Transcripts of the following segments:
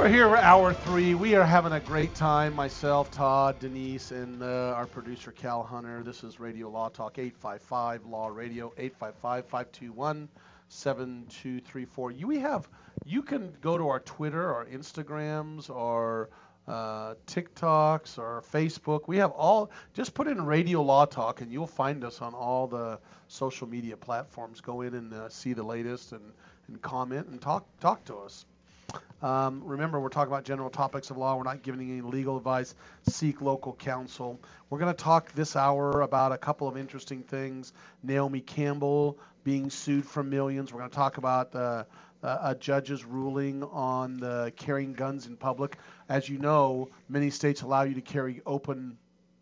We're here for hour three. We are having a great time. Myself, Todd, Denise, and uh, our producer Cal Hunter. This is Radio Law Talk 855 Law Radio 855 521 7234. You we have you can go to our Twitter, our Instagrams, our uh, TikToks, or Facebook. We have all. Just put in Radio Law Talk, and you'll find us on all the social media platforms. Go in and uh, see the latest and, and comment and talk talk to us. Um, remember, we're talking about general topics of law. We're not giving any legal advice. Seek local counsel. We're going to talk this hour about a couple of interesting things. Naomi Campbell being sued for millions. We're going to talk about uh, a judge's ruling on the carrying guns in public. As you know, many states allow you to carry open,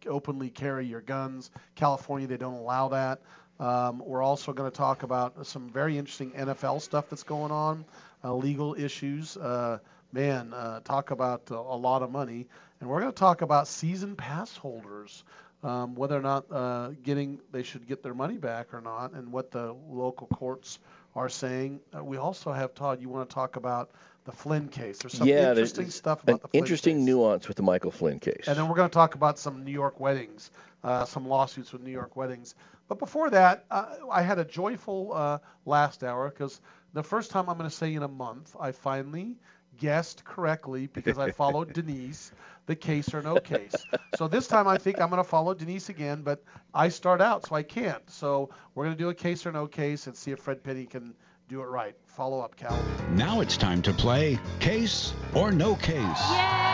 openly carry your guns. California, they don't allow that. Um, we're also going to talk about some very interesting NFL stuff that's going on legal issues. Uh, man, uh, talk about a lot of money. And we're going to talk about season pass holders, um, whether or not uh, getting they should get their money back or not, and what the local courts are saying. Uh, we also have Todd. You want to talk about the Flynn case? There's some yeah, interesting stuff about the Flynn interesting case. nuance with the Michael Flynn case. And then we're going to talk about some New York weddings, uh, some lawsuits with New York weddings. But before that, uh, I had a joyful uh, last hour because the first time I'm going to say in a month, I finally guessed correctly because I followed Denise, the case or no case. So this time I think I'm going to follow Denise again, but I start out, so I can't. So we're going to do a case or no case and see if Fred Penney can do it right. Follow up, Cal. Now it's time to play Case or No Case. Yay!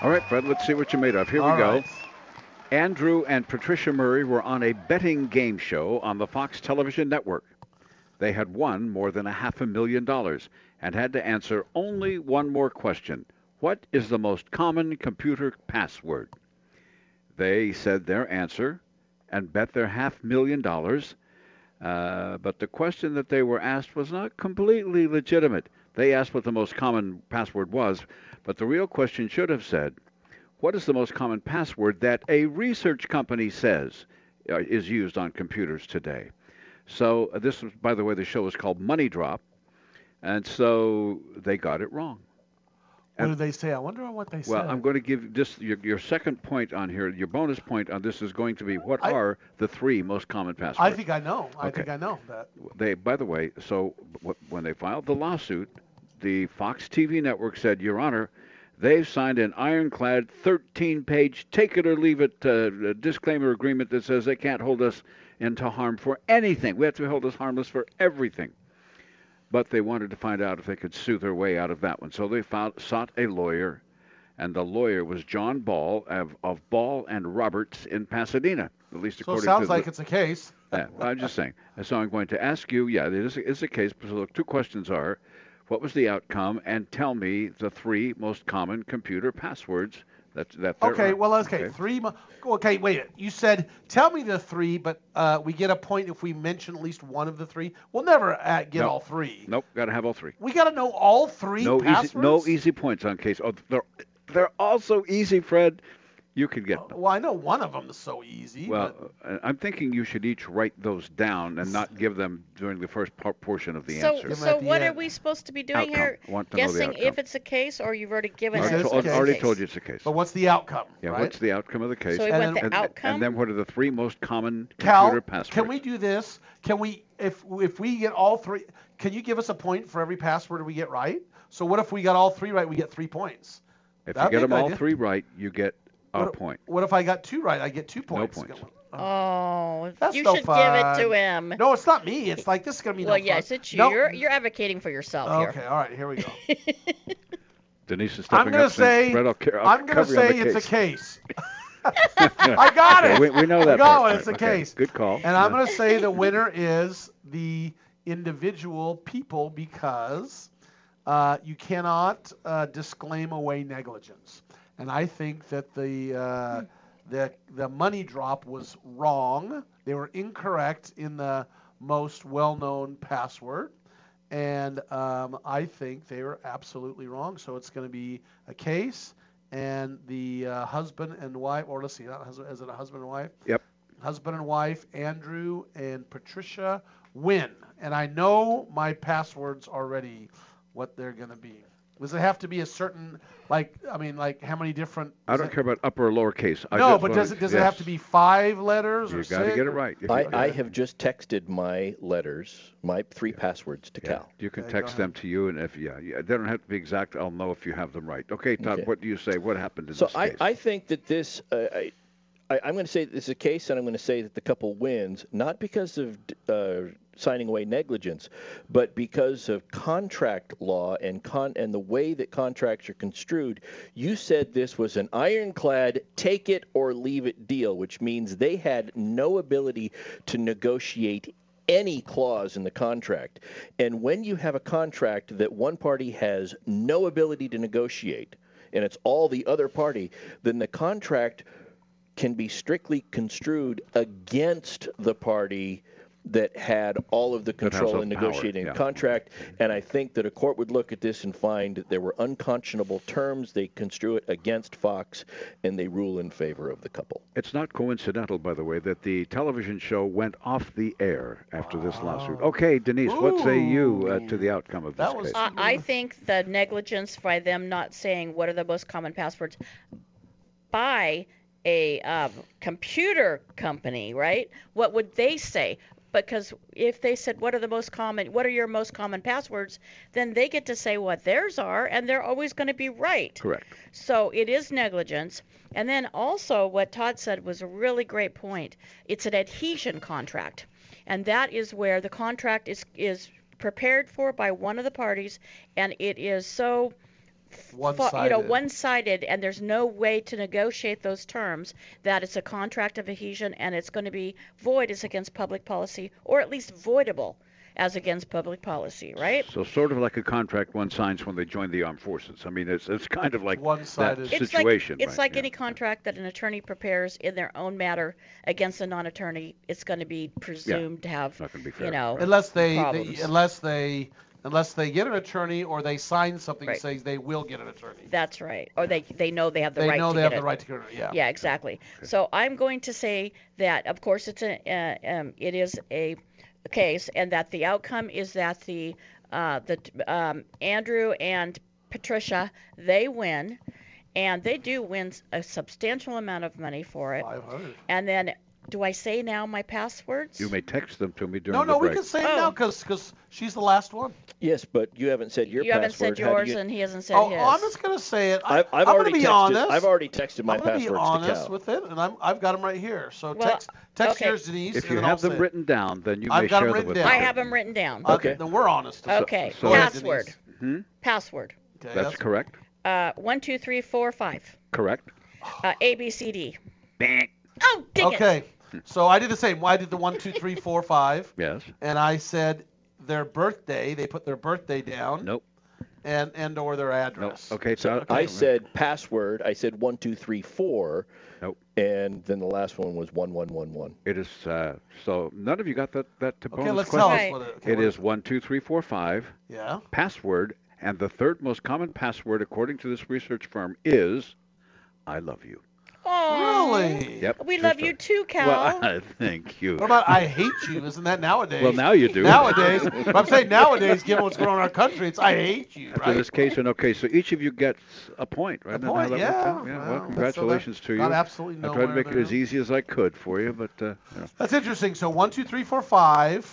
All right, Fred, let's see what you're made of. Here we go. right. Andrew and Patricia Murray were on a betting game show on the Fox television network. They had won more than a half a million dollars and had to answer only one more question What is the most common computer password? They said their answer and bet their half million dollars. Uh, but the question that they were asked was not completely legitimate. They asked what the most common password was, but the real question should have said, what is the most common password that a research company says uh, is used on computers today? So uh, this by the way, the show is called Money Drop, and so they got it wrong. What And- did they say? I wonder what they Well, said. Well, I'm going to give this your, your second point on here. Your bonus point on this is going to be what I- are the three most common passwords? I think I know. I Okay. think I know that. they, by the way, so w- when they filed the lawsuit, the Fox TV network said, Your Honor, they've signed an ironclad 13-page take it or leave it uh, disclaimer agreement that says they can't hold us into harm for anything. We have to hold us harmless for everything. But they wanted to find out if they could sue their way out of that one. So they found, sought a lawyer, and the lawyer was John Ball of, of Ball and Roberts in Pasadena, at least So according to the, sounds like it's a case. yeah, I'm just saying. So I'm going to ask you, yeah, it is, is a case. So the two questions are, what was the outcome, and tell me the three most common computer passwords that. they're Okay, well, okay, three. Mo- okay, wait. You said tell me the three, but uh, we get a point if we mention at least one of the three. We'll never uh, get Nope. all three. Nope, got to have all three. We got to know all three No passwords. easy, no easy points on case. Oh, they're they're all so easy, Fred. You could get them. Well, I know one of them is so easy. Well, but uh, I'm thinking you should each write those down and not give them during the first par- portion of the So, answer. So at the what are we supposed to be doing Outcome. here? Want to know the Guessing if it's a case, or you've already given It us says I already told you it's a case. but what's the outcome? yeah, right? what's the outcome of the case? So we And want then- the and, outcome. and then what are the three most common Cal, computer passwords? can we do this? Can we, if if we get all three, can you give us a point for every password we get right? So what if we got all three right? We get three points. if you that'd get them all idea. three right, you get a what, point. What if I got two right? I get two points. No points. Oh, That's you no should give it to him. No, it's not me. It's like this is gonna be no well, fun. yes, it's you. No. You're, you're advocating for yourself Okay, here. Okay, all right, here we go. Denise is stepping I'm gonna up. say Fred, I'll, ca- I'll I'm gonna cover you on say the it's a case. case. I got Okay, it. we, we know I that. got part. it. It's a Okay, case. Good call. And I'm going to say the winner is the individual people because uh, you cannot uh, disclaim away negligence. And I think that the uh, the the money drop was wrong. They were incorrect in the most well-known password, and um, I think they were absolutely wrong. So it's going to be a case, and the uh, husband and wife, or let's see, not husband, is it a husband and wife? Yep. husband and wife, Andrew and Patricia, win. And I know my passwords already, what they're going to be. Does it have to be a certain, like, I mean, like how many different? I don't it- care about upper or lower case. I No, just but does it does it have to be five letters or You six? got to get it right. If I, you- I have just texted my letters, my three passwords to Yeah, Cal. you can Okay, text them to you, and if yeah, yeah, they don't have to be exact. I'll know if you have them right. Okay, Todd. Okay. What do you say? What happened in So this I, case? I think that this, uh, I, I, I'm going to say that this is a case, and I'm going to say that the couple wins, not because of uh, signing away negligence, but because of contract law and con and the way that contracts are construed. You said this was an ironclad take it or leave it deal, which means they had no ability to negotiate any clause in the contract. And when you have a contract that one party has no ability to negotiate, and it's all the other party, then the contract can be strictly construed against the party that had all of the control the in power, negotiating yeah. the contract. And I think that a court would look at this and find that there were unconscionable terms. They construe it against Fox, and they rule in favor of the couple. It's not coincidental, by the way, that the television show went off the air after this lawsuit. Okay, Denise, what say you uh, to the outcome of this That was- case? Uh, I think the negligence by them not saying what are the most common passwords by a um, computer company, right? What would they say? Because if they said what are the most common, what are your most common passwords, then they get to say what theirs are, and they're always going to be right. Correct. So it is negligence. And then also, what Todd said was a really great point. It's an adhesion contract, and that is where the contract is is prepared for by one of the parties, and it is so fa- you know One-sided. one-sided, and there's no way to negotiate those terms. That it's a contract of adhesion, and it's going to be void as against public policy, or at least voidable as against public policy, right? So sort of like a contract one signs when they join the armed forces. I mean, it's it's kind of like that One-sided. It's situation. like it's right, like yeah. any contract that an attorney prepares in their own matter against a non-attorney. It's going to be presumed to have, not gonna be fair, you know, right. unless they, they unless they unless they get an attorney or they sign something Right. that says they will get an attorney. that's right. Or they they know they have the they right know to they get have it. the right to get an yeah. Yeah, exactly. So I'm going to say that, of course, it's a uh, um, it is a case, and that the outcome is that the uh, the um, Andrew and Patricia they win, and they do win a substantial amount of money for it. 500. And then, do I say now my passwords? You may text them to me during No, the no, no, we can say it Oh. now because she's the last one. Yes, but you haven't said your you haven't said yours, you- and he hasn't said Oh, his. Oh, I'm just gonna say it. I, I've, I've am already gonna be texted. honest. I've already texted my I'm gonna passwords be honest to Cal. with it, and I'm I've got them right here. So Well, text text okay. yours, Denise. If you then have them say it. written down, then you I've may got 'em share them written with down. me. I have them written down. Okay, Okay. then we're honest. Okay. Password. Hmm? Password. That's correct. Uh, one, two, three, four, five. Correct. Uh, A, B, C, D. Bang. Oh, dang it. Okay, so I did the same. Well, I did the one, two, three, four, five, Yes. and I said their birthday. They put their birthday down. Nope. and and or their No. address. Okay, so I said password. I said one two three four. Nope. And then the last one was one one one one. It is uh, so none of you got that that to Okay, bonus let's question. tell us Right. what it, okay, It what- is one two three four five Yeah. password, and the third most common password according to this research firm is "I love you." Aw. Really? Yep. We true love you too, Cal. Well, thank you. What about I hate you? Isn't that nowadays? Well, now you do. Nowadays, I'm saying nowadays, given what's going on in our country, it's I hate you, After right? this case, and okay, so each of you gets a point, right? A Isn't that how point, yeah. Yeah. Wow, Well, that's- so congratulations that to you. got absolutely I tried to nowhere make it as easy as I could for you, but uh, you know. That's interesting. So one, two, three, four, five.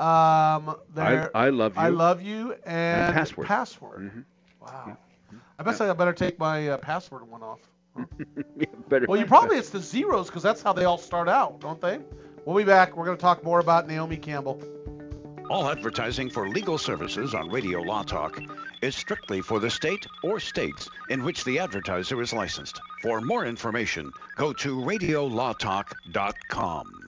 Um, I, there. I love you. I love you and, password. Password. Mhm. Wow. I bet I better take my uh, password one off. Yeah, better. Well, you probably it's the zeros because that's how they all start out, don't they? We'll be back. We're going to talk more about Naomi Campbell. All advertising for legal services on Radio Law Talk is strictly for the state or states in which the advertiser is licensed. For more information, go to radiolawtalk.com.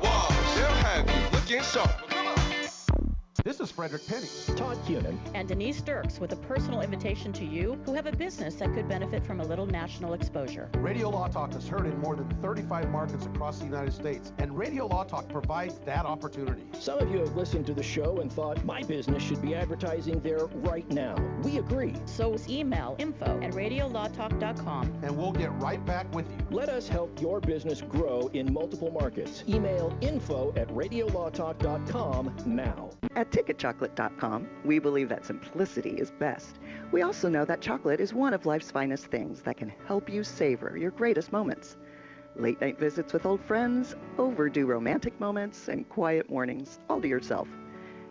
They'll looking sharp. This is Frederick Penney. Todd Cunin. And Denise Dirks with a personal invitation to you who have a business that could benefit from a little national exposure. Radio Law Talk is heard in more than 35 markets across the United States, and Radio Law Talk provides that opportunity. Some of you have listened to the show and thought my business should be advertising there right now. We agree. So email info at radiolawtalk.com. And we'll get right back with you. Let us help your business grow in multiple markets. Email info at radiolawtalk.com now. At ticketchocolate.com, we believe that simplicity is best. We also know that chocolate is one of life's finest things that can help you savor your greatest moments. Late night visits with old friends, overdue romantic moments, and quiet mornings all to yourself.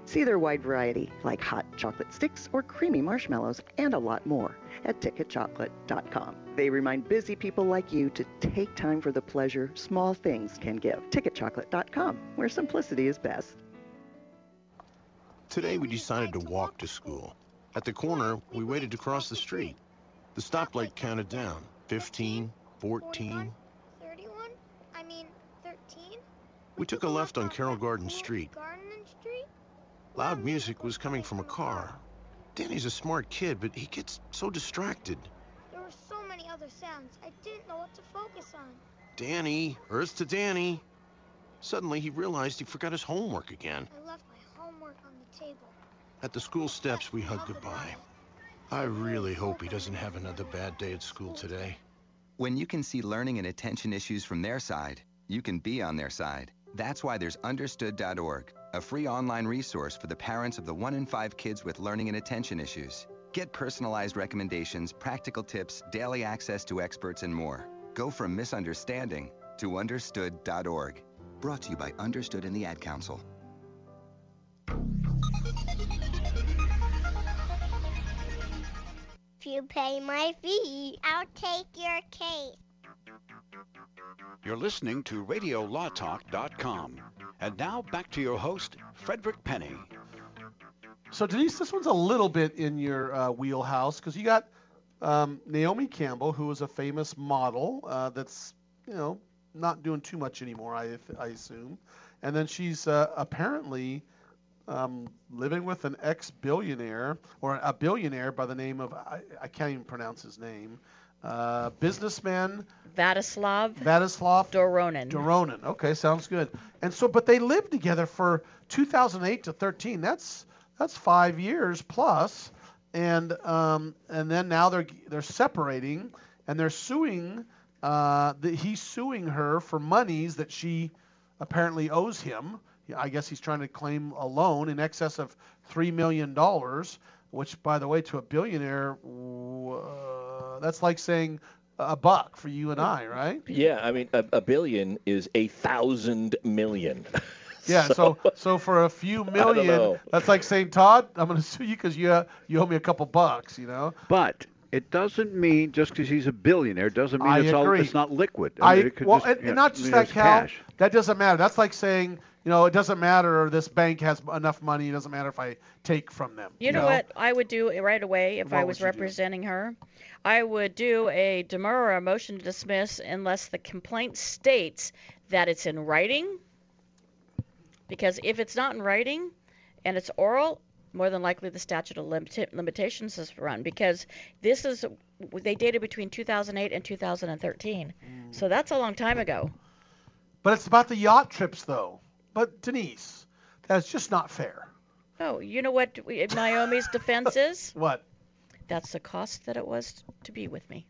See their wide variety, like hot chocolate sticks or creamy marshmallows, and a lot more at ticketchocolate.com. They remind busy people like you to take time for the pleasure small things can give. Ticketchocolate.com, where simplicity is best. Today we decided to walk to school. At the corner, we waited to cross the street. The stoplight counted down 15, 14. 31? I mean, 13? We took a left on Carroll Garden Street. Garden Street? Loud music was coming from a car. Danny's a smart kid, but he gets so distracted. There were so many other sounds. I didn't know what to focus on. Danny, Earth to Danny. Suddenly he realized he forgot his homework again. I left my homework on the table. At the school steps, we hug goodbye. I really hope he doesn't have another bad day at school today. When you can see learning and attention issues from their side, you can be on their side. That's why there's understood.org, a free online resource for the parents of the one in five kids with learning and attention issues. Get personalized recommendations, practical tips, daily access to experts, and more. Go from misunderstanding to understood.org. Brought to you by Understood and the Ad Council. You pay my fee, I'll take your case. You're listening to RadioLawTalk.com. And now back to your host, Frederick Penney. So Denise, this one's a little bit in your uh, wheelhouse because you got um, Naomi Campbell, who is a famous model uh, that's you know not doing too much anymore, I, I assume, and then she's uh, apparently um, living with an ex-billionaire or a billionaire by the name of I, I can't even pronounce his name, uh, businessman Vladislav Vladislav Doronin. Doronin. Okay, sounds good. And so, but they lived together for 2008 to 13. That's that's five years plus, and um, and then now they're they're separating, and they're suing. Uh, the, he's suing her for monies that she apparently owes him. I guess he's trying to claim a loan in excess of three million dollars, which, by the way, to a billionaire, uh, that's like saying a buck for you and I, right? Yeah, I mean, a, a billion is a thousand million. Yeah, so so for a few million, that's like saying, Todd, I'm going to sue you because you uh, you owe me a couple bucks, you know. But it doesn't mean just because he's a billionaire doesn't mean I it's all agree. it's not liquid. I, mean, it could well, just, and, yeah, and not I just mean, that, it's Cal. cash. That doesn't matter. That's like saying, you know, it doesn't matter. This bank has enough money. It doesn't matter if I take from them. You know what I would do right away if I was you do? representing her? I would do a demur or a motion to dismiss unless the complaint states that it's in writing. Because if it's not in writing and it's oral, more than likely the statute of limita- limitations is run because this is they dated between 2008 and 2013. Mm. So that's a long time ago. But it's about the yacht trips, though. But Denise, that's just not fair. Oh, you know what we- Naomi's defense is? What? That's the cost that it was to be with me.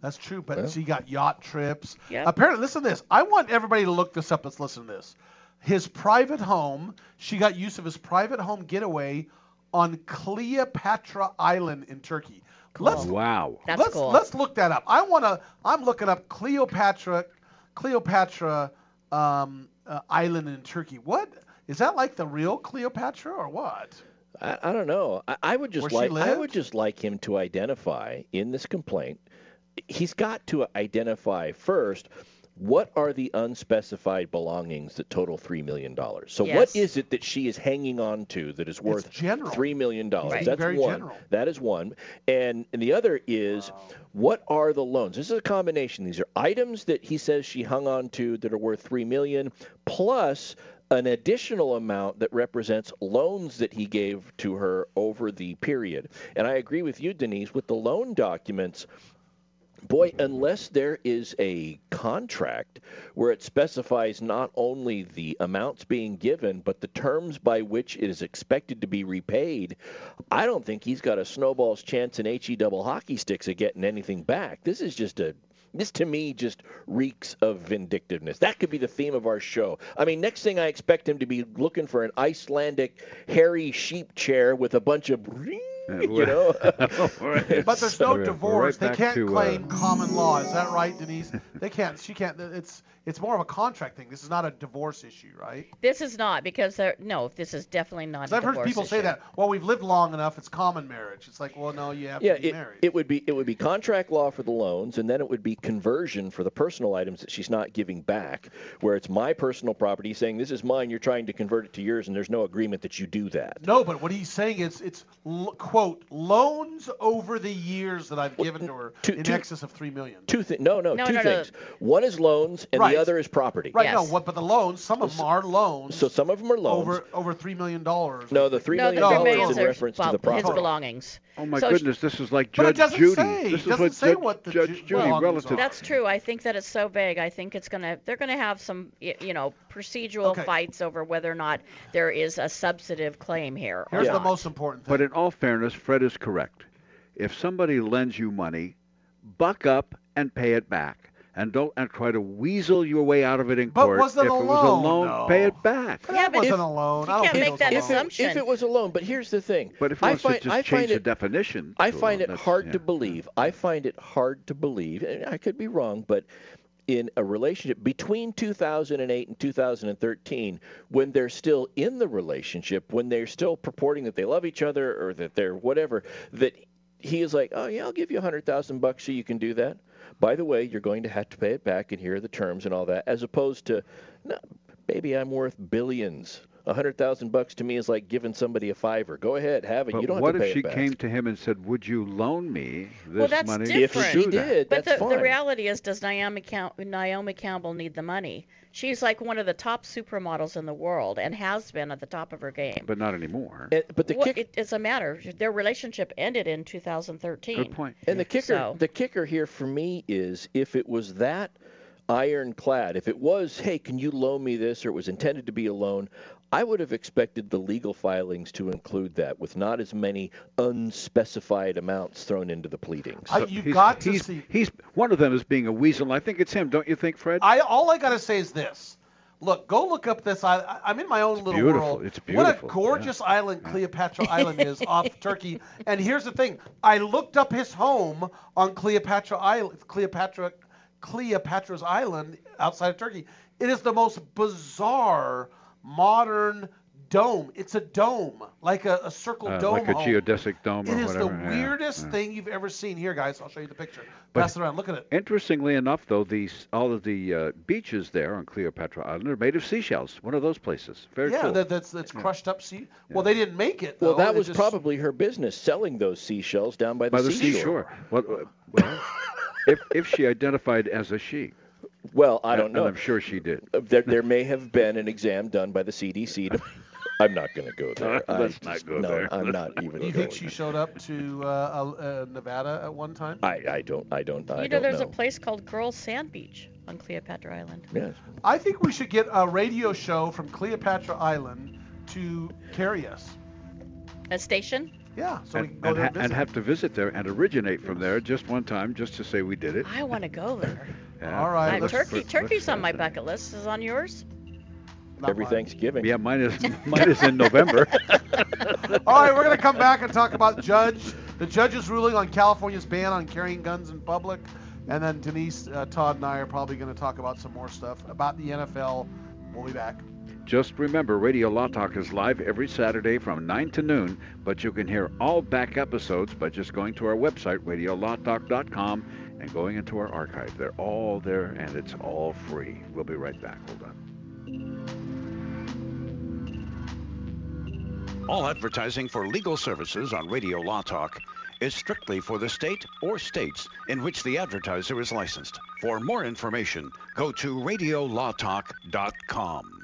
That's true, but Well. she got yacht trips. Yep. Apparently, listen to this. I want everybody to look this up. Let's listen to this. His private home. She got use of his private home getaway on Cleopatra Island in Turkey. Let's wow. That's let's cool. let's look that up. I want to. I'm looking up Cleopatra, Cleopatra um, uh, Island in Turkey. What is that like? The real Cleopatra or what? I, I don't know. I, I would just Where like I would just like him to identify in this complaint. He's got to identify first what are the unspecified belongings that total three million dollars. So Yes. what is it that she is hanging on to that is worth general. three million dollars? Right. That's Very one. general. That is one. And, and the other is what are the loans? This is a combination. These are items that he says she hung on to that are worth three million, plus an additional amount that represents loans that he gave to her over the period. And I agree with you, Denise, with the loan documents. Boy, unless there is a contract where it specifies not only the amounts being given, but the terms by which it is expected to be repaid, I don't think he's got a snowball's chance in HE double hockey sticks of getting anything back. This is just a. This to me just reeks of vindictiveness. That could be the theme of our show. I mean, next thing I expect him to be looking for an Icelandic hairy sheep chair with a bunch of, you know. But there's no We're right divorce. they can't to, uh, claim common law. Is that right, Denise? They can't. She can't. It's it's more of a contract thing. This is not a divorce issue, right? This is not because there. No, this is definitely not. 'Cause a I've heard divorce people say that. Well, we've lived long enough. It's common marriage. It's like, well, no, you have yeah, to be it, married. it would be it would be contract law for the loans, and then it would be conversion for the personal items that she's not giving back, where it's my personal property saying this is mine, you're trying to convert it to yours, and there's no agreement that you do that. No, but what he's saying is it's l- quote loans over the years that I've given to her two- in two- excess of three million. Two things. No, no, No, two no, no. things. One is loans, and Right. the other is property. Right. No. What? But the loans, some of them are loans. So some of them are loans. over over three million dollars. no, the three no, million dollars millions is in are reference to the property. his belongings. Oh my So- goodness, this is like But it Judge Judy. say. This It is doesn't what say Judge, what the Judge ju- Judy belongings relative. are. That's true. I think that it's so vague. I think it's gonna they're gonna have some you know procedural Okay. fights over whether or not there is a substantive claim here. or Here's the most important thing. But in all fairness, Fred is correct. If somebody lends you money, buck up and pay it back. and don't and try to weasel your way out of it in But court. was it if a it was a loan, loan, though? pay it back. That wasn't a loan. I don't can't make that if loan. it, assumption. if it was a loan, but here's the thing. But if he I find, to just I change find the it, definition, I find loan, it hard yeah. to believe. I find it hard to believe, and I could be wrong, but in a relationship between 2008 and 2013, when they're still in the relationship, when they're still purporting that they love each other or that they're whatever, that he is like, oh yeah, I'll give you a hundred thousand bucks so you can do that. By the way, you're going to have to pay it back, and here are the terms and all that. As opposed to, no, baby, I'm worth billions. A hundred thousand bucks to me is like giving somebody a fiver. Go ahead, have it. But you don't what have to pay back. But what if she back. came to him and said, "Would you loan me this well, that's money?" different. to do that? but the, the reality is, does Naomi, Cam- Naomi Campbell need the money? She's like one of the top supermodels in the world and has been at the top of her game. But not anymore. Eh, but the Well, kick, it, it's a matter. Their relationship ended in 2013. Good point. And the kicker, So- the kicker here for me is if it was that ironclad, if it was, hey, can you loan me this, or it was intended to be a loan, I would have expected the legal filings to include that, with not as many unspecified amounts thrown into the pleadings. I- you he's, got to he's, see- He's one of them is being a weasel. and I think it's him. Don't you think, Fred? I all I gotta say is this. Look, go look up this island. I'm in my own little beautiful. world. It's What a beautiful, gorgeous island Cleopatra Island is off Turkey. And here's the thing: I looked up his home on Cleopatra Island, Cleopatra, Cleopatra's Island outside of Turkey. It is the most bizarre modern dome. It's a dome, like a, a circle Uh, dome. like a home. geodesic dome It or is whatever. the yeah, weirdest yeah. thing you've ever seen. Here, guys, I'll show you the picture. But- Pass it around. Look at it. Interestingly enough, though, these all of the uh, beaches there on Cleopatra Island are made of seashells. One of those places. Very yeah, cool. that, that's that's crushed up sea. Well, they didn't make it. well, that It was just- probably her business, selling those seashells down by the, seashore. by the seashore. seashore. Well, uh, well if if she identified as a she. Well, I don't know. And I'm sure she did. Uh, There, there may have been an exam done by the CDC. To, I'm not going to go there. Let's not just- go no, there. I'm not even. Do you going think she showed up to uh, uh, Nevada at one time? I, I don't. I don't. I you know, don't there's know. a place called Girls Sand Beach on Cleopatra Island. Yes. I think we should get a radio show from Cleopatra Island to carry us. A station? Yeah, so we and, can go and, there ha- and and have to visit there and originate from there just one time, just to say we did it. I want to go there. Yeah. All right, let's- Turkey, let's- Turkey's let's on my bucket list. Is on yours? Not Every mine. Thanksgiving. Yeah, mine is mine is in November. All right, we're going to come back and talk about judge the judge's ruling on California's ban on carrying guns in public, and then Denise, uh, Todd, and I are probably going to talk about some more stuff about the NFL. We'll be back. Just remember, Radio Law Talk is live every Saturday from 9 to noon, but you can hear all back episodes by just going to our website, radiolawtalk.com, and going into our archive. They're all there, and it's all free. We'll be right back. Hold on. All advertising for legal services on Radio Law Talk is strictly for the state or states in which the advertiser is licensed. For more information, go to radiolawtalk.com.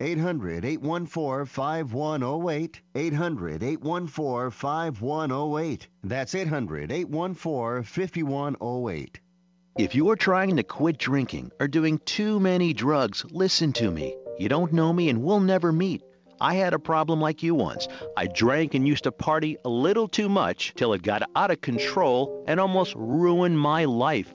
800 814 5108. 800 814 5108. That's 800 814 5108. If you're trying to quit drinking or doing too many drugs, listen to me. You don't know me and we'll never meet. I had a problem like you once. I drank and used to party a little too much till it got out of control and almost ruined my life.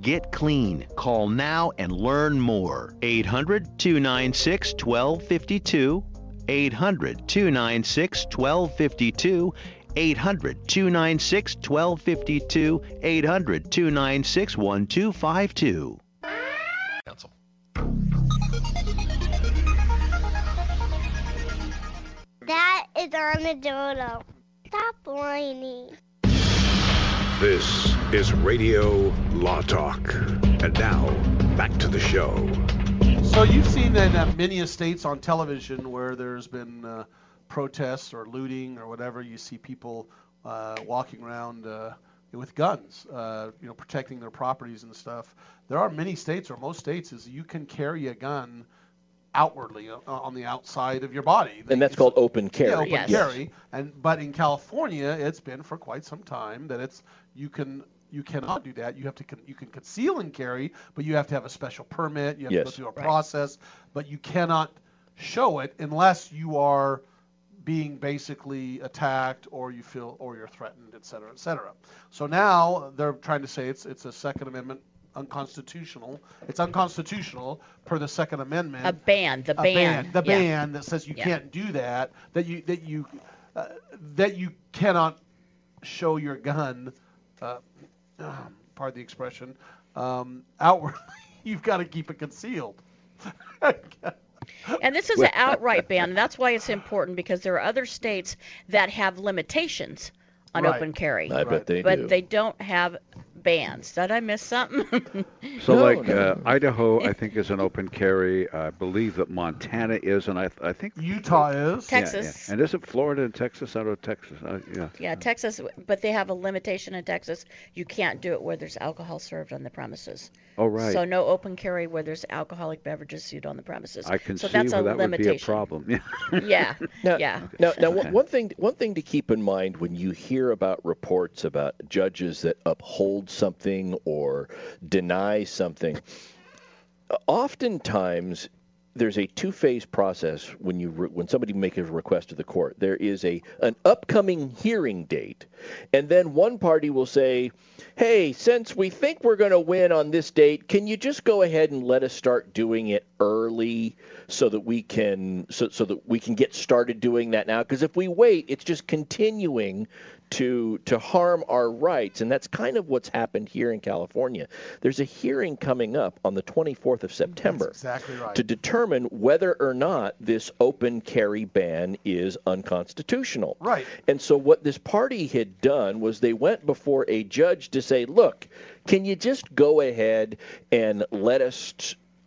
Get clean. Call now and learn more. 800 296 1252. 800 296 1252. 800 296 1252. 800 296 1252. Council. That is Armadillo. Stop whining. This is Radio Law Talk. And now, back to the show. So you've seen in uh, many states on television where there's been uh, protests or looting or whatever. You see people uh, walking around uh, with guns, uh, you know, protecting their properties and stuff. There are many states, or most states, is you can carry a gun outwardly uh, on the outside of your body. And that's called open carry. Yeah, open Yes. carry. And but in California, it's been for quite some time that it's you can you cannot do that. You have to con- you can conceal and carry, but you have to have a special permit. You have to go through a Right. process, but you cannot show it unless you are being basically attacked or you feel or you're threatened, et cetera, et cetera. So now they're trying to say it's it's a Second Amendment unconstitutional. It's unconstitutional per the Second Amendment A ban, the a ban. the yeah. ban that says you Yeah. can't do that, that you that you uh, that you cannot show your gun, uh, pardon the expression, um, outwardly. You've got to keep it concealed. And this is an outright ban. That's why it's important because there are other states that have limitations on Right. open carry. I bet they but do. they don't have bans. Did I miss something? So, like Uh, Idaho, I think is an open carry. I believe that Montana is, and I, I think Utah is. Texas. yeah. And isn't Florida and Texas out of Texas? Uh, yeah. Yeah, Texas, but they have a limitation in Texas. You can't do it where there's alcohol served on the premises. Oh, right. So no open carry where there's alcoholic beverages served on the premises. I can so see that's where a that would limitation. be a problem. Yeah. Yeah. Now, yeah. Now, now one- one thing one thing to keep in mind when you hear about reports about judges that uphold something or deny something, oftentimes there's a two-phase process when you re- when somebody makes a request to the court. There is a an upcoming hearing date, and then one party will say, "Hey, since we think we're going to win on this date, can you just go ahead and let us start doing it early so that we can so, so that we can get started doing that now? Because if we wait, it's just continuing." To, to harm our rights, and that's kind of what's happened here in California. There's a hearing coming up on the 24th of mm, September exactly right. to determine whether or not this open carry ban is unconstitutional. Right. And so what this party had done was they went before a judge to say, "Look, can you just go ahead and let us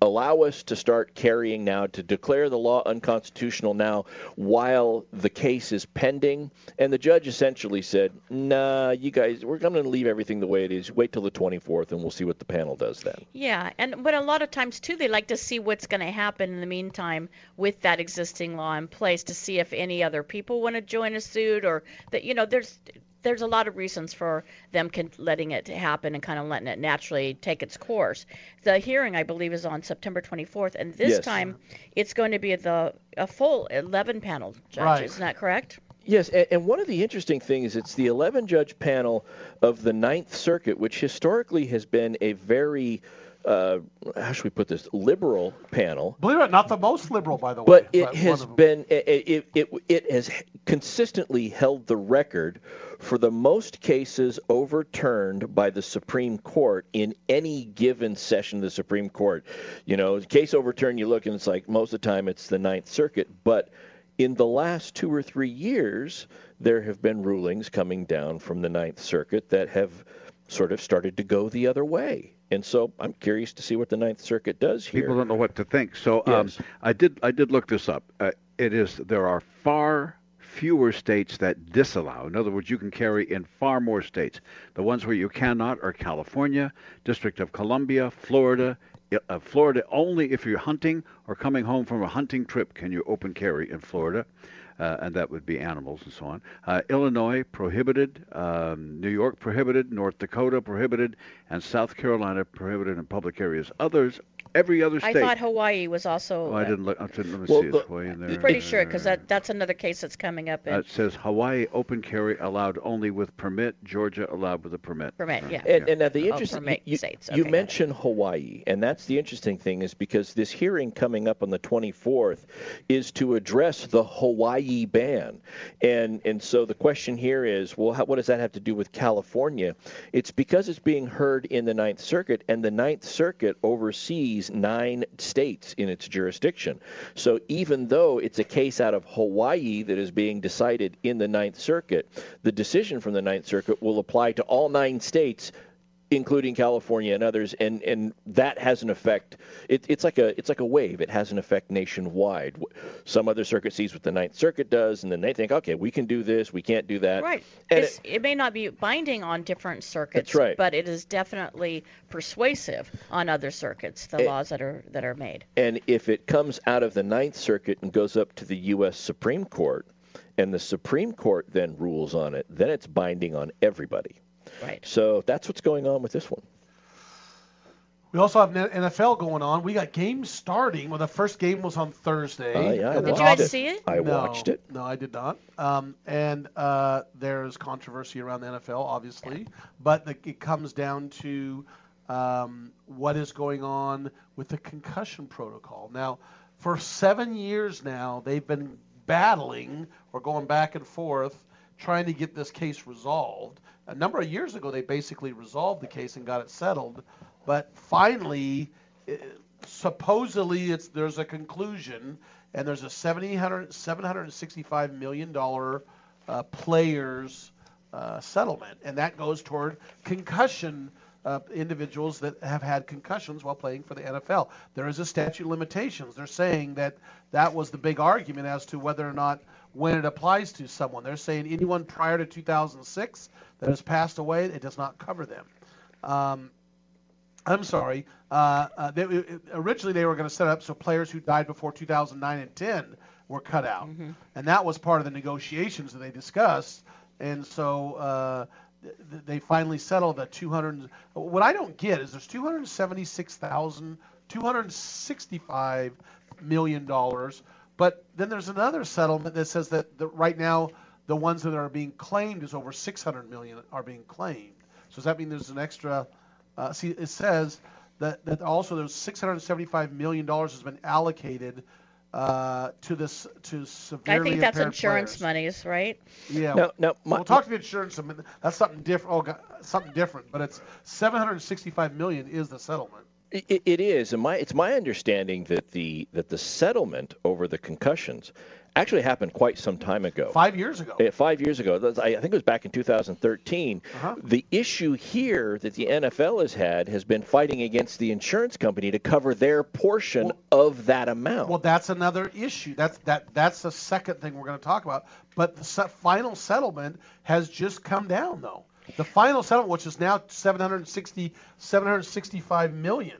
allow us to start carrying now to declare the law unconstitutional now while the case is pending?" And the judge essentially said, "Nah, you guys, we're going to leave everything the way it is. Wait till the 24th and we'll see what the panel does then." Yeah, and but a lot of times too, they like to see what's going to happen in the meantime with that existing law in place to see if any other people want to join a suit or that you know there's there's a lot of reasons for them con- letting it happen and kind of letting it naturally take its course. The hearing, I believe, is on September 24th, and this Yes. time it's going to be the a full 11 panel judges. Right. Isn't that correct? Yes, and, and one of the interesting things is it's the 11 judge panel of the Ninth Circuit, which historically has been a very, uh, how should we put this, liberal panel. Believe it, or not not the most liberal, by the way. But it has been it, it, it, it has consistently held the record for the most cases overturned by the Supreme Court in any given session of the Supreme Court. You know, case overturned, you look and it's like most of the time it's the Ninth Circuit, but in the last two or three years, there have been rulings coming down from the Ninth Circuit that have sort of started to go the other way. And so I'm curious to see what the Ninth Circuit does here. People don't know what to think. So um, I did I did look this up. Uh, it is there are far fewer states that disallow. In other words, you can carry in far more states. The ones where you cannot are California, District of Columbia, Florida. Uh, Florida only if you're hunting or coming home from a hunting trip can you open carry in Florida, uh, and that would be animals and so on. Uh, Illinois prohibited, um, New York prohibited, North Dakota prohibited, and South Carolina prohibited in public areas. Others every other state. I thought Hawaii was also. Oh, I didn't look. I didn't, let me Well, see. the- It's way in there. Pretty sure, because that, that's another case that's coming up in Uh, it says Hawaii open carry allowed only with permit. Georgia allowed with a permit. permit. Yeah. And, and now the Oh, interesting permit you, states. you Okay, got it. mentioned Hawaii, and that's the interesting thing is because this hearing coming up on the 24th is to address the Hawaii ban, and and so the question here is, well, how, what does that have to do with California? It's because it's being heard in the Ninth Circuit, and the Ninth Circuit oversees nine states in its jurisdiction. So even though it's a case out of Hawaii that is being decided in the Ninth Circuit, the decision from the Ninth Circuit will apply to all nine states including California and others, and, and that has an effect. It, it's like a it's like a wave. It has an effect nationwide. Some other circuit sees what the Ninth Circuit does, and then they think, okay, we can do this, we can't do that. Right. And it, may not be binding on different circuits, That's right. but it is definitely persuasive on other circuits, the laws that are that are made. And if it comes out of the Ninth Circuit and goes up to the U.S. Supreme Court, and the Supreme Court then rules on it, then it's binding on everybody. Right. So that's what's going on with this one. We also have NFL going on. We got games starting. Well, the first game was on Thursday. Oh, yeah, I and then watched Did you guys obvi- see it? I No, watched it. No, I did not. Um, and uh, there's controversy around the NFL, obviously, but the, it comes down to um, what is going on with the concussion protocol. Now, for seven years now, they've been battling or going back and forth trying to get this case resolved. A number of years ago, they basically resolved the case and got it settled, but finally, eh, supposedly, it's there's a conclusion, and there's a 700 765 million dollar uh, players uh, settlement, and that goes toward concussion uh, individuals that have had concussions while playing for the NFL. There is a statute of limitations. They're saying that that was the big argument as to whether or not when it applies to someone. They're saying anyone prior to 2006 that has passed away, it does not cover them. Um, I'm sorry. Uh, uh, they, originally, they were going to set up so players who died before 2009 and 10 were cut out, and that was part of the negotiations that they discussed. And so uh, th- th- they finally settled at 200. What I don't get is there's 276,000, 265 million dollars, but then there's another settlement that says that the, right now the ones that are being claimed is over 600 million are being claimed. So does that mean there's an extra? Uh, see, it says that, that also there's 675 million dollars has been allocated uh, to this to severely I think that's insurance players. monies, right? Yeah. No, now, my- we'll talk to the insurance. a minute. That's something different. Oh, God, something different. But it's 765 million is the settlement. It, it is, and my it's my understanding that the that the settlement over the concussions actually happened quite some time ago. Five years ago. Uh, five years ago. I think it was back in 2013. Uh-huh. The issue here that the NFL has had has been fighting against the insurance company to cover their portion of that amount. Well, that's another issue. That's that that's the second thing we're going to talk about. But the se- final settlement has just come down, though. The final settlement, which is now 760 765 million.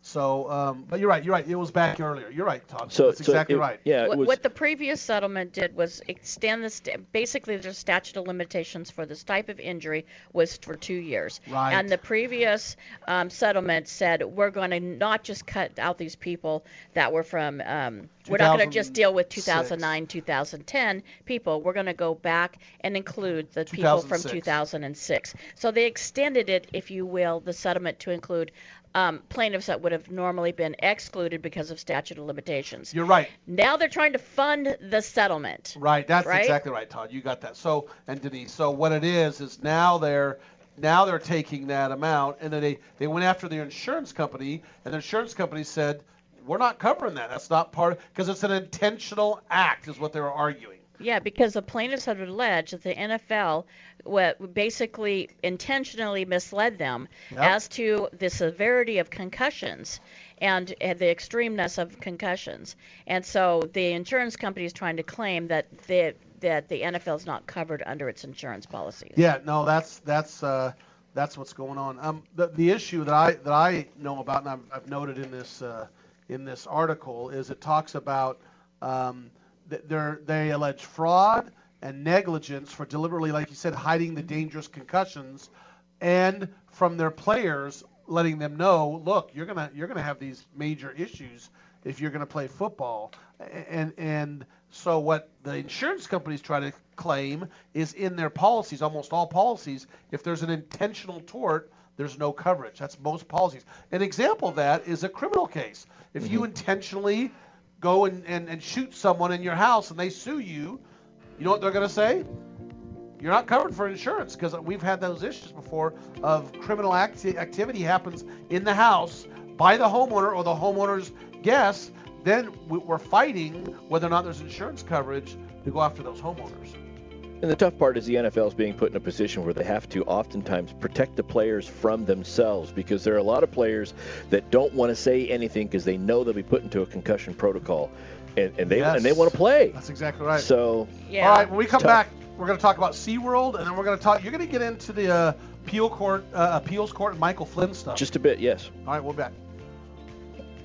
So, um, but you're right. You're right. It was back earlier. You're right, Todd. So- that's so exactly it- right. yeah, what, was- what the previous settlement did was extend the st- basically the statute of limitations for this type of injury was for two years. Right. And the previous um, settlement said we're going to not just cut out these people that were from. Um, we're not going to just deal with 2009, 2010 people. We're going to go back and include the people from 2006. 2006. So they extended it, if you will, the settlement to include um, plaintiffs that would have normally been excluded because of statute of limitations. You're right. Now they're trying to fund the settlement. Right, that's Right? exactly right, Todd. You got that. So, and Denise, so what it is is now they're now they're taking that amount, and then they they went after the insurance company, and the insurance company said, "We're not covering that. That's not part because it's an intentional act," is what they were arguing. Yeah, because the plaintiffs have alleged that the NFL basically intentionally misled them Yep. as to the severity of concussions and the extremeness of concussions. And so the insurance company is trying to claim that the, that the NFL is not covered under its insurance policies. Yeah, no, that's that's uh, that's what's going on. Um, the the issue that I that I know about, and I've, I've noted in this uh, in this article, is it talks about um, they allege fraud and negligence for deliberately, like you said, hiding the dangerous concussions, and from their players letting them know, look, you're gonna you're gonna have these major issues if you're gonna play football, and and so what the insurance companies try to claim is in their policies, almost all policies, if there's an intentional tort, there's no coverage. That's most policies. An example of that is a criminal case. If mm-hmm. you intentionally go and, and, and shoot someone in your house and they sue you, you know what they're going to say? You're not covered for insurance because we've had those issues before of criminal acti- activity happens in the house by the homeowner or the homeowner's guest. Then we're fighting whether or not there's insurance coverage to go after those homeowners. And the tough part is the NFL is being put in a position where they have to oftentimes protect the players from themselves because there are a lot of players that don't want to say anything because they know they'll be put into a concussion protocol, and, and they yes. and they want to play. That's exactly right. So yeah. all right, when we come back, we're going to talk about SeaWorld, and then we're going to talk. You're going to get into the uh, appeal court, uh, appeals court, and Michael Flynn stuff. Just a bit, yes. All right, we're back.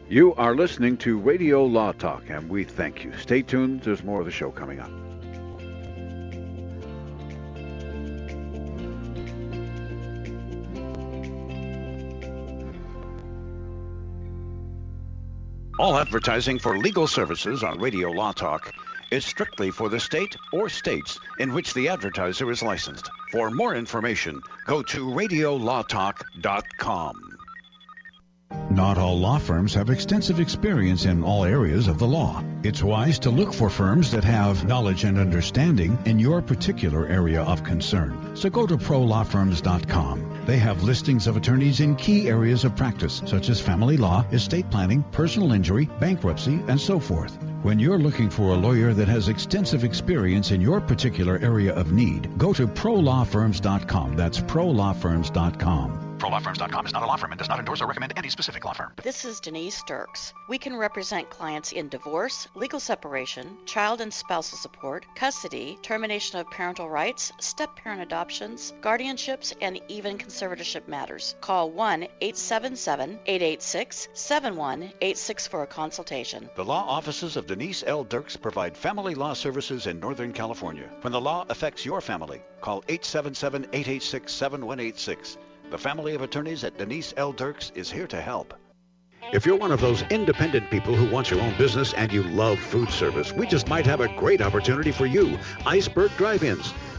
You are listening to Radio Law Talk, and we thank you. Stay tuned. There's more of the show coming up. All advertising for legal services on Radio Law Talk is strictly for the state or states in which the advertiser is licensed. For more information, go to radiolawtalk.com. Not all law firms have extensive experience in all areas of the law. It's wise to look for firms that have knowledge and understanding in your particular area of concern. So go to prolawfirms.com. They have listings of attorneys in key areas of practice, such as family law, estate planning, personal injury, bankruptcy, and so forth. When you're looking for a lawyer that has extensive experience in your particular area of need, go to prolawfirms.com. That's prolawfirms.com. ProLawFirms.com is not a law firm and does not endorse or recommend any specific law firm. This is Denise Dirks. We can represent clients in divorce, legal separation, child and spousal support, custody, termination of parental rights, step parent adoptions, guardianships, and even conservatorship matters. Call 1 877 886 7186 for a consultation. The law offices of Denise L. Dirks provide family law services in Northern California. When the law affects your family, call 877 886 7186. The family of attorneys at Denise L. Dirks is here to help. If you're one of those independent people who wants your own business and you love food service, we just might have a great opportunity for you. Iceberg Drive-Ins.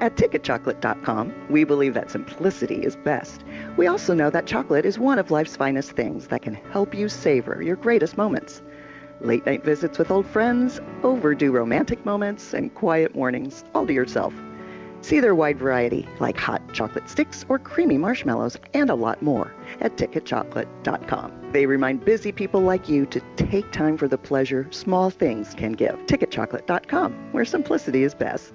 At ticketchocolate.com, we believe that simplicity is best. We also know that chocolate is one of life's finest things that can help you savor your greatest moments. Late night visits with old friends, overdue romantic moments, and quiet mornings all to yourself. See their wide variety, like hot chocolate sticks or creamy marshmallows, and a lot more at ticketchocolate.com. They remind busy people like you to take time for the pleasure small things can give. Ticketchocolate.com, where simplicity is best.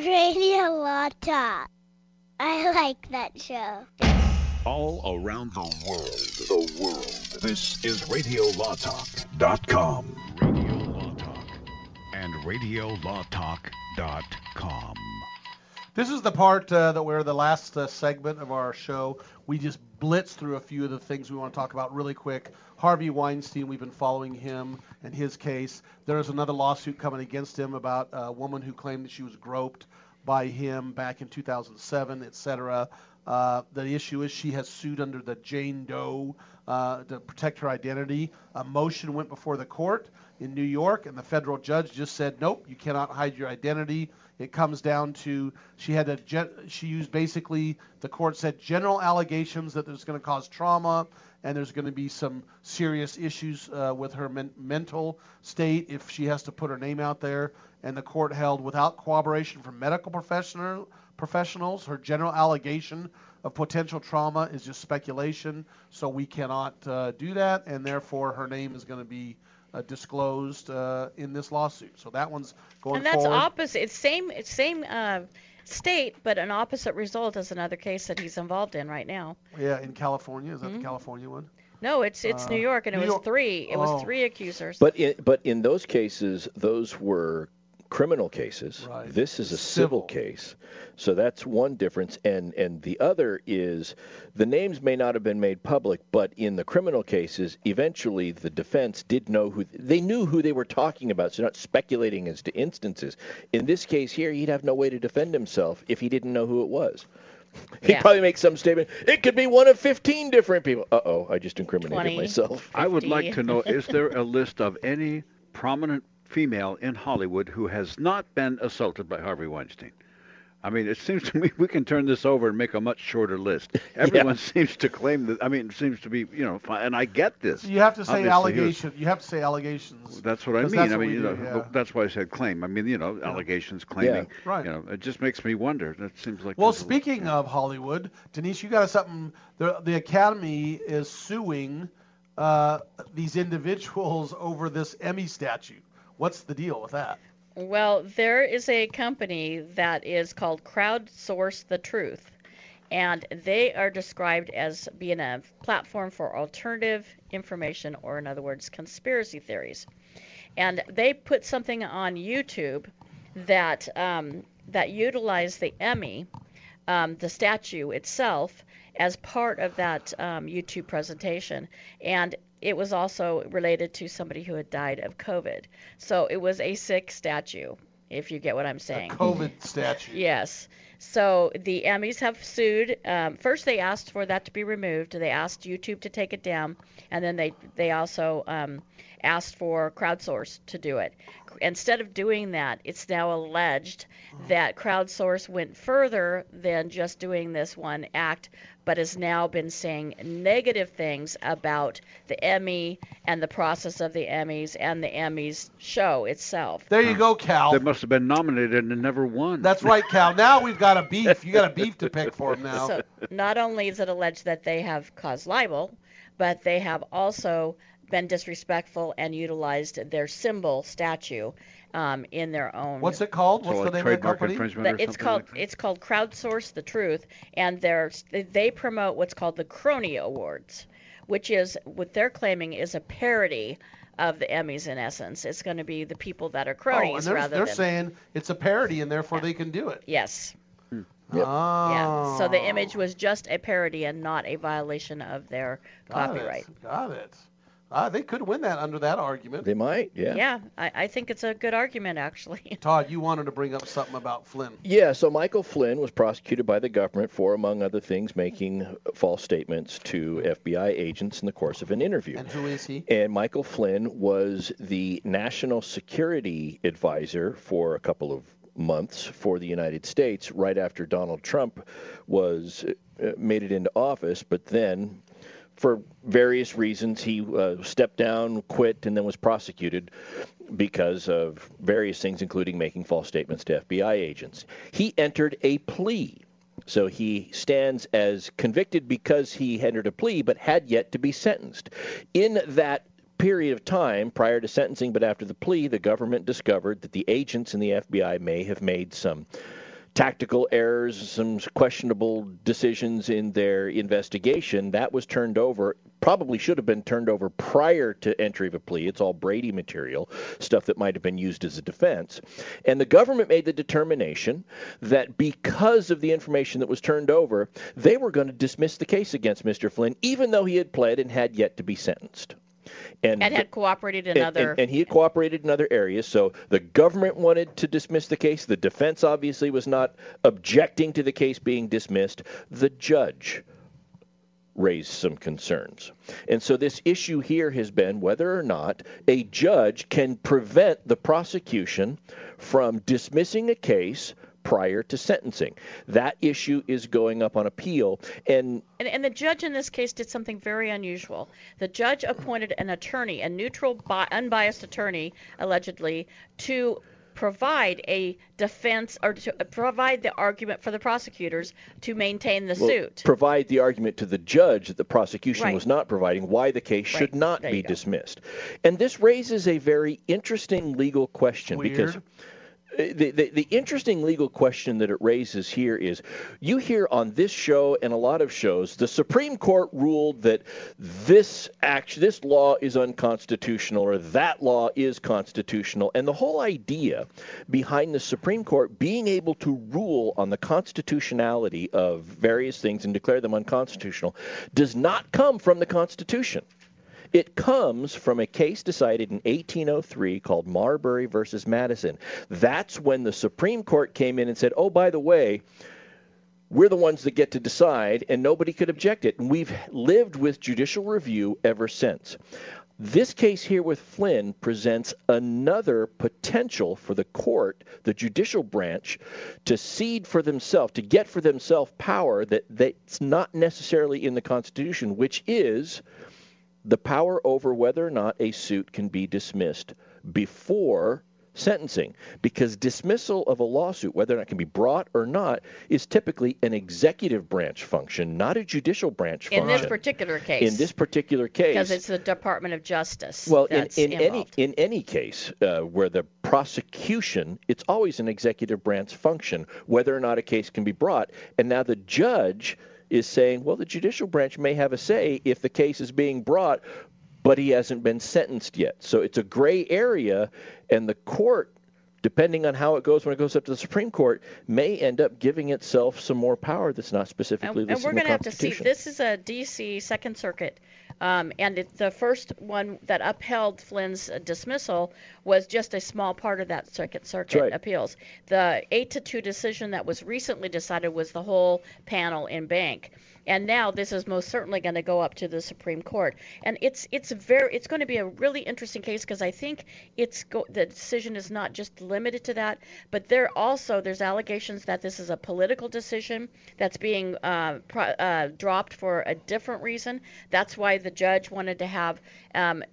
Radio Law Talk. I like that show. All around the world. The world. This is RadioLawTalk.com. Radio Law Talk. And RadioLawTalk.com. This is the part uh, that where the last uh, segment of our show we just blitz through a few of the things we want to talk about really quick. Harvey Weinstein, we've been following him and his case. There is another lawsuit coming against him about a woman who claimed that she was groped by him back in 2007, etc. Uh, the issue is she has sued under the Jane Doe uh, to protect her identity. A motion went before the court in New York, and the federal judge just said, nope, you cannot hide your identity. It comes down to she had a she used basically the court said general allegations that there's going to cause trauma and there's going to be some serious issues uh, with her men- mental state if she has to put her name out there. And the court held without cooperation from medical professional professionals, her general allegation of potential trauma is just speculation. So we cannot uh, do that, and therefore her name is going to be uh, disclosed uh, in this lawsuit. So that one's going and that's forward. opposite. It's same. It's same uh, state, but an opposite result is another case that he's involved in right now. Yeah, in California. Is that Mhm. the California one? No, it's it's Uh, New York, and it New was York- three. It oh. was three accusers. But in, but in those cases, those were criminal cases. Right. This is a civil. case. So that's one difference. And and the other is the names may not have been made public, but in the criminal cases, eventually the defense did know who they knew who they were talking about. So not speculating as to instances. In this case here, he'd have no way to defend himself if he didn't know who it was. He'd Yeah. probably make some statement. It could be one of 15 different people. Uh oh, I just incriminated 20, myself. I would like to know is there a list of any prominent female in Hollywood who has not been assaulted by Harvey Weinstein? I mean, it seems to me we can turn this over and make a much shorter list. Everyone seems to claim that. I mean, it seems to be, you know, fi- and I get this. You have to say Obviously, he was- allegation. You have to say allegations. That's what I 'cause mean. that's I mean, we you know, do, yeah. that's why I said claim. I mean, you know, allegations, claiming. Right. You know, it just makes me wonder. That seems like. Well, there's a- speaking of Hollywood, Denise, you got something. The, the Academy is suing uh, these individuals over this Emmy statue. What's the deal with that? Well, there is a company that is called Crowdsource the Truth, and they are described as being a platform for alternative information, or in other words, conspiracy theories. And they put something on YouTube that um, that utilized the Emmy, um, the statue itself, as part of that um, YouTube presentation, and it was also related to somebody who had died of COVID. So it was a sick statue, if you get what I'm saying. COVID statue. Yes. So the Emmys have sued. Um, first, they asked for that to be removed. They asked YouTube to take it down, and then they they also um, asked for Crowdsource to do it. Instead of doing that, it's now alleged mm-hmm. that Crowdsource went further than just doing this one act, but has now been saying negative things about the Emmy and the process of the Emmys and the Emmys show itself. There you go, Cal. They must have been nominated and never won. That's right, Cal. Now we've got a beef. You got a beef to pick for him now. So not only is it alleged that they have caused libel, but they have also been disrespectful and utilized their symbol statue um, in their own. What's it called? What's the name of the company? The- it's called it's called Crowdsource the Truth, and they're they promote what's called the Crony Awards, which is what they're claiming is a parody of the Emmys in essence. It's going to be the people that are Oh, cronies and they're, rather they're than saying it's a parody and therefore they can do it. yes. Oh. Yeah. So the image was just a parody and not a violation of their Got copyright. It. Got it. Uh, they could win that under that argument. They might, yeah. Yeah, I, I think it's a good argument actually. Todd, you wanted to bring up something about Flynn. Yeah, so Michael Flynn was prosecuted by the government for, among other things, making false statements to FBI agents in the course of an interview. And who is he? And Michael Flynn was the national security advisor for a couple of months for the United States right after Donald Trump was uh, made it into office, but then for various reasons he uh, stepped down, quit, and then was prosecuted because of various things, including making false statements to FBI agents. He entered a plea. So he stands as convicted because he entered a plea but had yet to be sentenced. In that period of time prior to sentencing but after the plea, the government discovered that the agents in the FBI may have made some tactical errors, some questionable decisions in their investigation. That was turned over, probably should have been turned over prior to entry of a plea. It's all Brady material, stuff that might have been used as a defense. And the government made the determination that because of the information that was turned over, they were going to dismiss the case against Mr. Flynn, even though he had pled and had yet to be sentenced. And, And had cooperated in and- other and, and he had cooperated in other areas. So the government wanted to dismiss the case. The defense obviously was not objecting to the case being dismissed. The judge raised some concerns. And so this issue here has been whether or not a judge can prevent the prosecution from dismissing a case prior to sentencing. That issue is going up on appeal and And, and the judge in this case did something very unusual. The judge appointed an attorney, a neutral, bi- unbiased attorney, allegedly, to provide a defense or to provide the argument for the prosecutors to maintain the will suit. provide the argument to the judge that the prosecution Right. was not providing why the case should not There be dismissed. And this raises a very interesting legal question because Weird. The, the, interesting legal question that it raises here is you hear on this show and a lot of shows the Supreme Court ruled that this act this law is unconstitutional or that law is constitutional and the whole idea behind the Supreme Court being able to rule on the constitutionality of various things and declare them unconstitutional does not come from the Constitution. It comes from a case decided in 1803 called Marbury versus Madison. That's when the Supreme Court came in and said, "Oh, by the way, we're the ones that get to decide, and nobody could object it." And we've lived with judicial review ever since. This case here with Flynn presents another potential for the court, the judicial branch, to cede for themselves, to get for themselves power that that's not necessarily in the Constitution, which is the power over whether or not a suit can be dismissed before sentencing because dismissal of a lawsuit whether or not it can be brought or not is typically an executive branch function not a judicial branch in function this particular case. in this particular case because it's the Department of Justice. well, in, in any in any case uh, where the prosecution, it's always an executive branch function whether or not a case can be brought. And now the judge is saying, well, the judicial branch may have a say if the case is being brought, but he hasn't been sentenced yet. So it's a gray area, and the court. Depending on how it goes when it goes up to the Supreme Court, may end up giving itself some more power that's not specifically and, and we're going to have to see. This is a D.C. Second Circuit, um, and it, the first one that upheld Flynn's dismissal was just a small part of that Second Circuit right. appeals. The eight to two decision that was recently decided was the whole panel en banc, and now this is most certainly going to go up to the Supreme Court. And it's it's very it's going to be a really interesting case because I think it's go, the decision is not just limited to that, but there also there's allegations that this is a political decision that's being uh, pro, uh, dropped for a different reason. That's why the judge wanted to have um,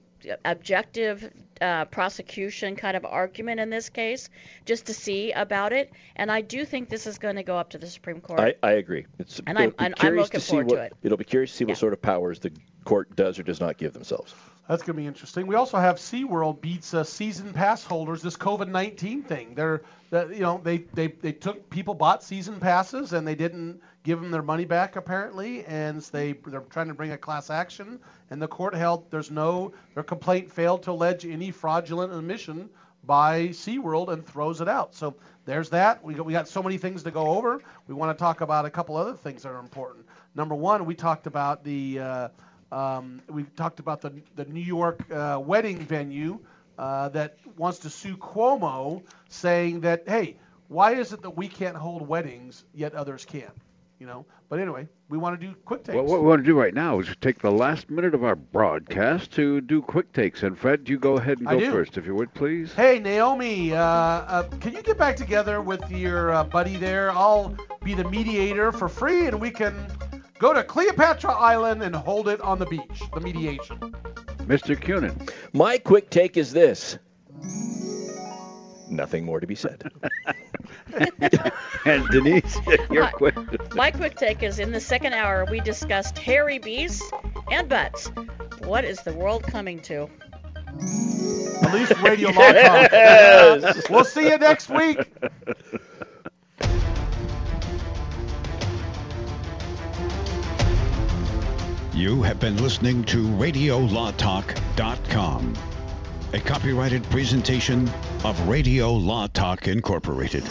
objective uh, prosecution kind of argument in this case, just to see about it. And I do think this is going to go up to the Supreme Court. I, I agree. It's, And I'm- it'll I'm- I'm curious looking to see forward to what, it. It'll be curious to see Yeah. what sort of powers the court does or does not give themselves. That's going to be interesting. We also have SeaWorld beats uh, season pass holders this COVID-19 thing. They're, that you know, they, they they took people bought season passes and they didn't give them their money back apparently, and they they're trying to bring a class action. And the court held there's no their complaint failed to allege any fraudulent omission by SeaWorld and throws it out. So there's that. We got, we got so many things to go over. We want to talk about a couple other things that are important. Number one, we talked about the uh, um, we talked about the the New York uh, wedding venue uh, that wants to sue Cuomo, saying that hey, why is it that we can't hold weddings yet others can? You know. But anyway, we want to do quick takes. Well, what we want to do right now is take the last minute of our broadcast to do quick takes. And Fred, you go ahead and go first, if you would, please. Hey Naomi, uh, uh, can you get back together with your uh, buddy there? I'll be the mediator for free, and we can go to Cleopatra Island and hold it on the beach. The mediation. Mr. Cunin. My quick take is this. Nothing more to be said. and Denise, your My- quick. My quick take is in the second hour we discussed hairy beasts and butts. What is the world coming to? At least Radio Law Talk. Yes. we'll see you next week. You have been listening to RadioLawTalk.com, a copyrighted presentation of Radio Law Talk Incorporated.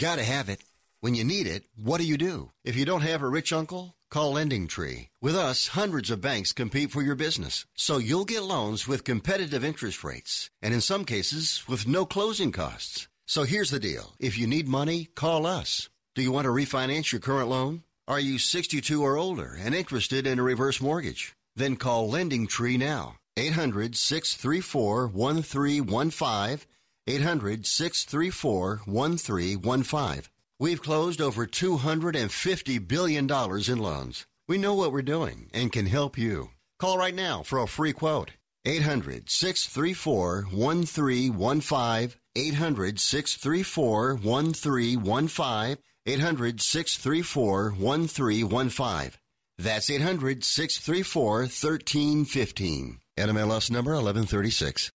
Gotta have it. When you need it, what do you do? If you don't have a rich uncle, call Lending Tree. With us, hundreds of banks compete for your business, so you'll get loans with competitive interest rates, and in some cases, with no closing costs. So here's the deal. If you need money, call us. Do you want to refinance your current loan? Are you 62 or older and interested in a reverse mortgage? Then call Lending Tree now. 800 634 1315. 800 634 1315. We've closed over $250 billion in loans. We know what we're doing and can help you. Call right now for a free quote. 800 634 1315. 800 634 1315. 800 634 1315. That's 800 634 1315. NMLS number 1136.